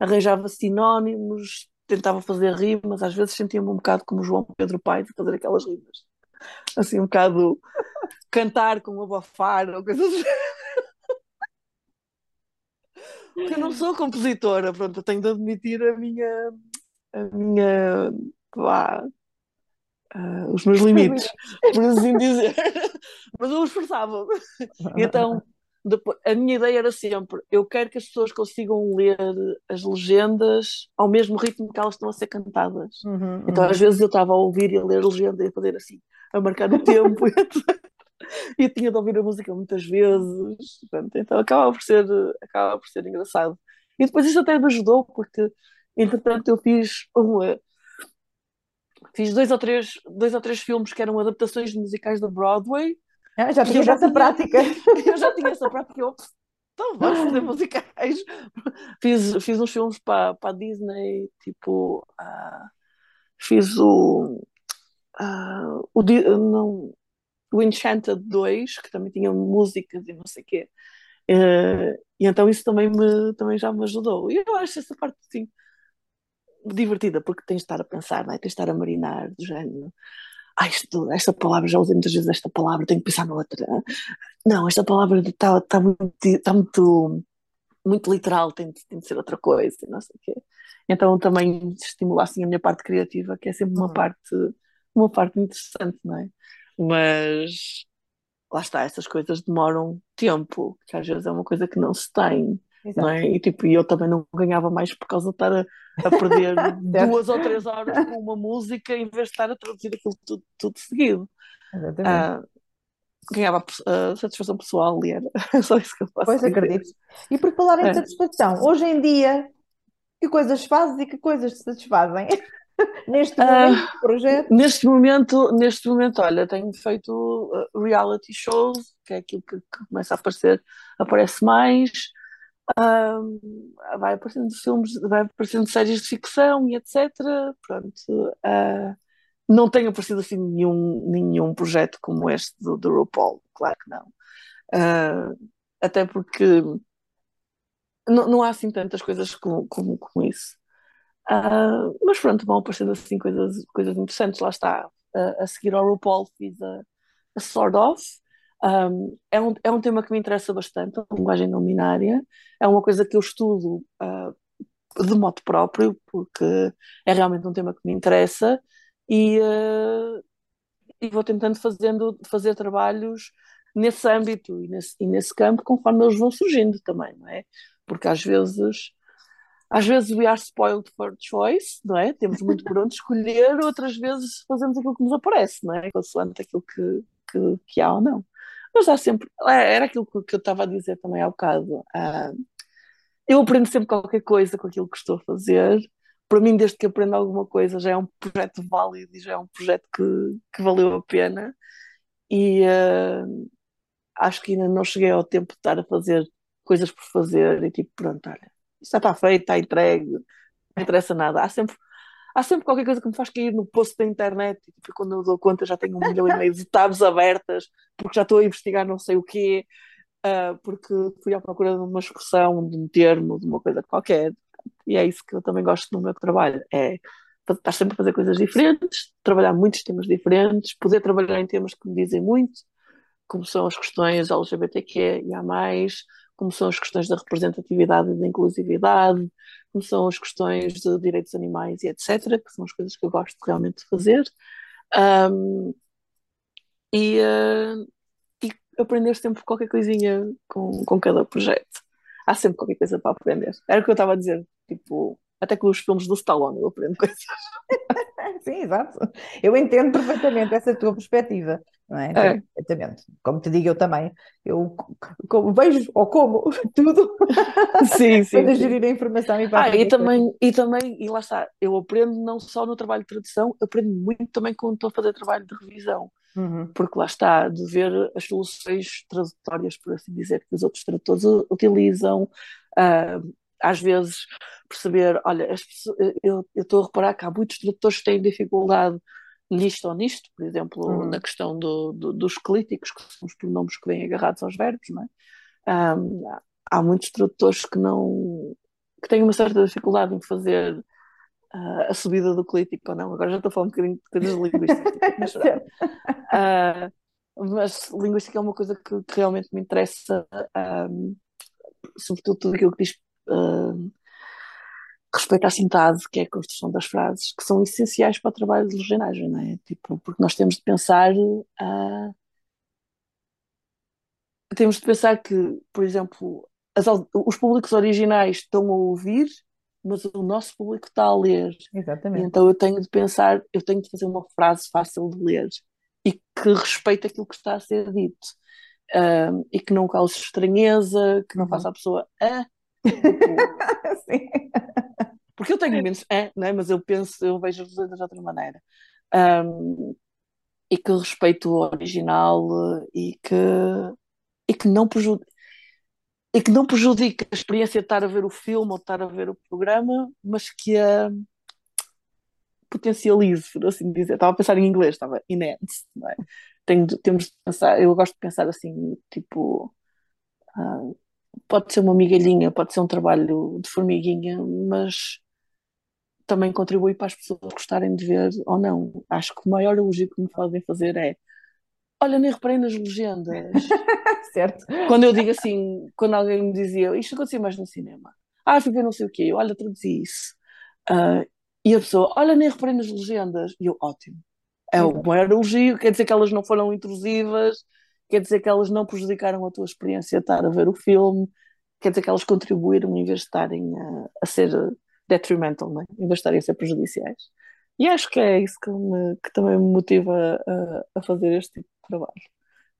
arranjava sinónimos, tentava fazer rimas, às vezes sentia-me um bocado como João Pedro Paes a fazer aquelas rimas. Assim, um bocado cantar com abafar ou coisas assim. Porque eu não sou compositora, pronto, eu tenho de admitir a minha, a minha, vá, ah, os meus limites, por assim dizer. Mas eu esforçava-me. Então, depois, a minha ideia era sempre: eu quero que as pessoas consigam ler as legendas ao mesmo ritmo que elas estão a ser cantadas. Uhum, Então, uhum. às vezes, eu estava a ouvir e a ler a legenda e a fazer assim, a marcar o tempo, e tinha de ouvir a música muitas vezes. Portanto, então, acaba por ser, acaba por ser engraçado. E depois isso até me ajudou, porque entretanto eu fiz uma, fiz dois ou três, dois ou três filmes que eram adaptações musicais da Broadway. Ah, já E eu tinha já essa tinha- prática. Eu já tinha essa prática, eu, então vamos fazer musicais. Fiz, fiz uns filmes para, a Disney, tipo, ah, fiz o, ah, o, não, o Enchanted 2, que também tinha músicas e não sei o quê. Eh, e então isso também, me, também já me ajudou. E eu acho essa parte assim, divertida, porque tens de estar a pensar, é? tens de estar a marinar, do género. Ah, isto, esta palavra, já usei muitas vezes esta palavra, tenho que pensar noutra. Não, esta palavra está tá muito, tá muito, muito literal, tem, de- tem de ser outra coisa, não sei o quê. Então também estimula assim a minha parte criativa, que é sempre uma Uhum. parte, uma parte interessante, não é? Mas lá está, essas coisas demoram tempo, que às vezes é uma coisa que não se tem, não é? E tipo, eu também não ganhava mais por causa de estar a, a perder duas ou três horas com uma música em vez de estar a traduzir aquilo tudo, tudo seguido. Exatamente. Ah, ganhava a satisfação pessoal e era só isso que eu posso Pois dizer. acredito. E por falar em É. satisfação, hoje em dia, que coisas fazes e que coisas te satisfazem? Neste Ah, momento do projeto? Neste momento, neste momento, olha, tenho feito uh, reality shows, que é aquilo que, que começa a aparecer, aparece mais. Ahm, vai aparecendo filmes, vai aparecendo séries de ficção e etc. Pronto, ah, não tenho aparecido assim nenhum, nenhum projeto como este do, do RuPaul, claro que não. Ah, até porque não, há assim tantas coisas como, como, como isso. Ah, mas pronto, vão aparecendo assim coisas, coisas interessantes. Lá está, a, seguir ao RuPaul fiz a, a Sort of. Um, é, um, é um tema que me interessa bastante, a linguagem não binária. É uma coisa que eu estudo ah, de modo próprio, porque é realmente um tema que me interessa e, ah, e vou tentando fazendo, fazer trabalhos nesse âmbito e nesse, e nesse campo conforme eles vão surgindo também, não é? Porque às vezes às vezes we are spoiled for choice, não é? Temos muito por onde escolher, outras vezes fazemos aquilo que nos aparece, não é? Consoante aquilo que, que, que há ou não. Mas há sempre, é, era aquilo que eu estava a dizer também há bocado. ah, eu aprendo sempre qualquer coisa com aquilo que estou a fazer. Para mim, desde que aprendo alguma coisa, já é um projeto válido e já é um projeto que, que valeu a pena. E ah, acho que ainda não cheguei ao tempo de estar a fazer coisas por fazer e tipo, pronto, olha, isto já está feito, está entregue, não interessa nada. Há sempre, há sempre qualquer coisa que me faz cair no post da internet e tipo, quando eu dou conta já tenho um milhão e meio de tabs abertas porque já estou a investigar não sei o quê, ah, porque fui à procura de uma expressão, de um termo, de uma coisa qualquer. E é isso que eu também gosto no meu trabalho, é estar sempre a fazer coisas diferentes, trabalhar muitos temas diferentes, poder trabalhar em temas que me dizem muito, como são as questões LGBTQ e há mais, como são as questões da representatividade e da inclusividade, como são as questões de direitos animais e etc., que são as coisas que eu gosto realmente de fazer. Um, e, uh, e aprender sempre qualquer coisinha com, com cada projeto. Há sempre qualquer coisa para aprender. Era o que eu estava a dizer, tipo, até com os filmes do Stallone eu aprendo coisas. Sim, exato. Eu entendo perfeitamente essa tua perspectiva, não é? É. Perfeitamente. Como te digo, eu também, eu como vejo ou como tudo Sim, sim. para sim. gerir a informação e para Ah, e também, e também, e lá está, eu aprendo não só no trabalho de tradução, eu aprendo muito também quando estou a fazer trabalho de revisão, Uhum. porque lá está, de ver as soluções tradutórias, por assim dizer, que os outros tradutores utilizam, ah, às vezes perceber, olha, as pessoas- eu eu estou a reparar que há muitos tradutores que têm dificuldade nisto ou nisto, por exemplo, Uhum. na questão do, do- dos clíticos, que são os pronomes que vêm agarrados aos verbos, não é? Ah, há muitos tradutores que não que têm uma certa dificuldade em fazer ah, a subida do clítico ou não. Agora já estou a falar um bocadinho de coisas linguísticas, ah, mas linguística é uma coisa que, que realmente me interessa, ah, sobretudo tudo aquilo que diz ah, respeito à sintase, que é a construção das frases, que são essenciais para o trabalho de legendagem, não é? Tipo, porque nós temos de pensar ah, temos de pensar que, por exemplo, as os públicos originais estão a ouvir, mas o nosso público está a ler. Exatamente. então eu tenho de pensar, eu tenho de fazer uma frase fácil de ler e que respeite aquilo que está a ser dito. Ahm, e que não cause estranheza, que não Uhum. faça a pessoa ah, Sim. Porque eu tenho menos, é, não é? Mas eu penso, eu vejo as legendas de outra maneira. Um, e que respeito o original eh, e que, e que não prejudica e que não prejudica a experiência de estar a ver o filme ou de estar a ver o programa, mas que a potencialize, por assim dizer. Estava a pensar em inglês, estava enhance, não é? Tenho, temos de pensar, eu gosto de pensar assim, tipo, uh, pode ser uma migalhinha, pode ser um trabalho de formiguinha, mas também contribui para as pessoas gostarem de ver ou não. Acho que o maior elogio que me podem fazer é olha, nem reparei nas legendas. certo. Quando eu digo assim, quando alguém me dizia isto acontecia mais no cinema. Ah, fui ver não sei o quê, olha, traduzi isso. Uh, e a pessoa, olha, nem reparei nas legendas. E eu, ótimo. É o maior elogio, quer dizer que elas não foram intrusivas, quer dizer que elas não prejudicaram a tua experiência de estar a ver o filme, quer dizer que elas contribuíram em vez de estarem a, a ser detrimental, não é? em vez de estarem a ser prejudiciais. E acho que é isso que, me, que também me motiva a, a, fazer este tipo de trabalho.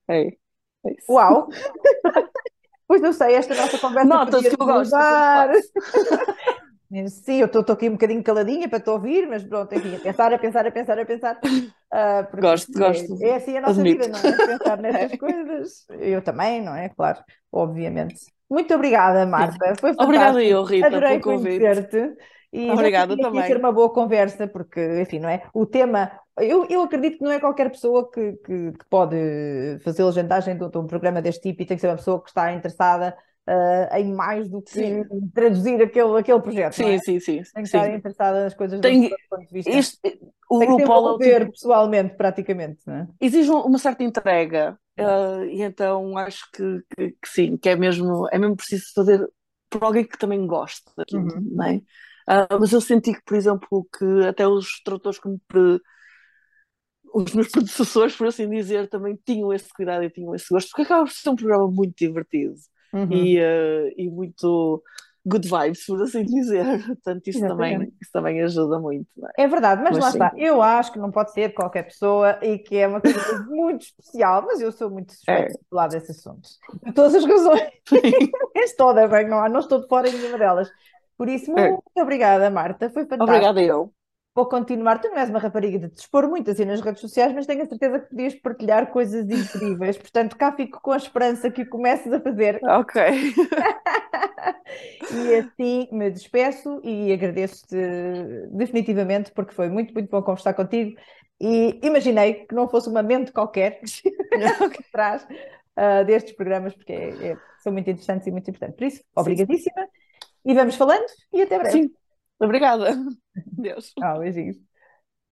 É, é isso. Uau! pois não sei, esta nossa conversa Nota-se que eu gosto. Sim, eu estou aqui um bocadinho caladinha para te ouvir, mas pronto, enfim, a pensar, a pensar, a pensar, a pensar. Uh, gosto, é, gosto. É assim a nossa Admito. vida, não é? Pensar nestas coisas. Eu também, não é? Claro, obviamente. Muito obrigada, Marta. Foi fantástico. Obrigada eu, Rita, Adorei pelo convite. E Obrigada também. ser uma boa conversa, porque, enfim, não é? O tema, eu, eu acredito que não é qualquer pessoa que, que, que pode fazer legendagem de um programa deste tipo e tem que ser uma pessoa que está interessada uh, em mais do que sim. traduzir aquele, aquele projeto. Sim, é? sim, sim. Tem que sim. estar interessada nas coisas tem, do ponto de vista. Isto, o tem que RuPaul ver tipo... pessoalmente, praticamente. Não é? Exige uma certa entrega. Uh, e então acho que, que, que, sim, que é mesmo, é mesmo preciso fazer por alguém que também goste daquilo, uhum. não é? Uh, mas eu senti que, por exemplo, que até os tradutores que me os meus predecessores, por assim dizer, também tinham esse cuidado e tinham esse gosto, porque acaba por ser um programa muito divertido uhum. e, uh, e muito good vibes, por assim dizer. Portanto, isso, também, isso também ajuda muito. É? é? verdade, mas, mas lá sim. está. Eu acho que não pode ser qualquer pessoa e que é uma coisa muito especial, mas eu sou muito suspeita é. de falar desse assunto. Por todas as razões. todas, não, não estou de fora em nenhuma delas. Por isso, é. muito é. obrigada, Marta. Foi fantástico. Obrigada eu. Vou continuar. Tu não és uma rapariga de te expor muito assim nas redes sociais, mas tenho a certeza que podias partilhar coisas incríveis. Portanto, cá fico com a esperança que o comeces a fazer. Ok. e assim me despeço e agradeço-te definitivamente, porque foi muito, muito bom conversar contigo. E imaginei que não fosse uma mente qualquer que traz uh, destes programas, porque é, é, são muito interessantes e muito importantes. Por isso, obrigadíssima. E vamos falando e até breve. Sim. Obrigada. Deus. Tchau, beijinhos.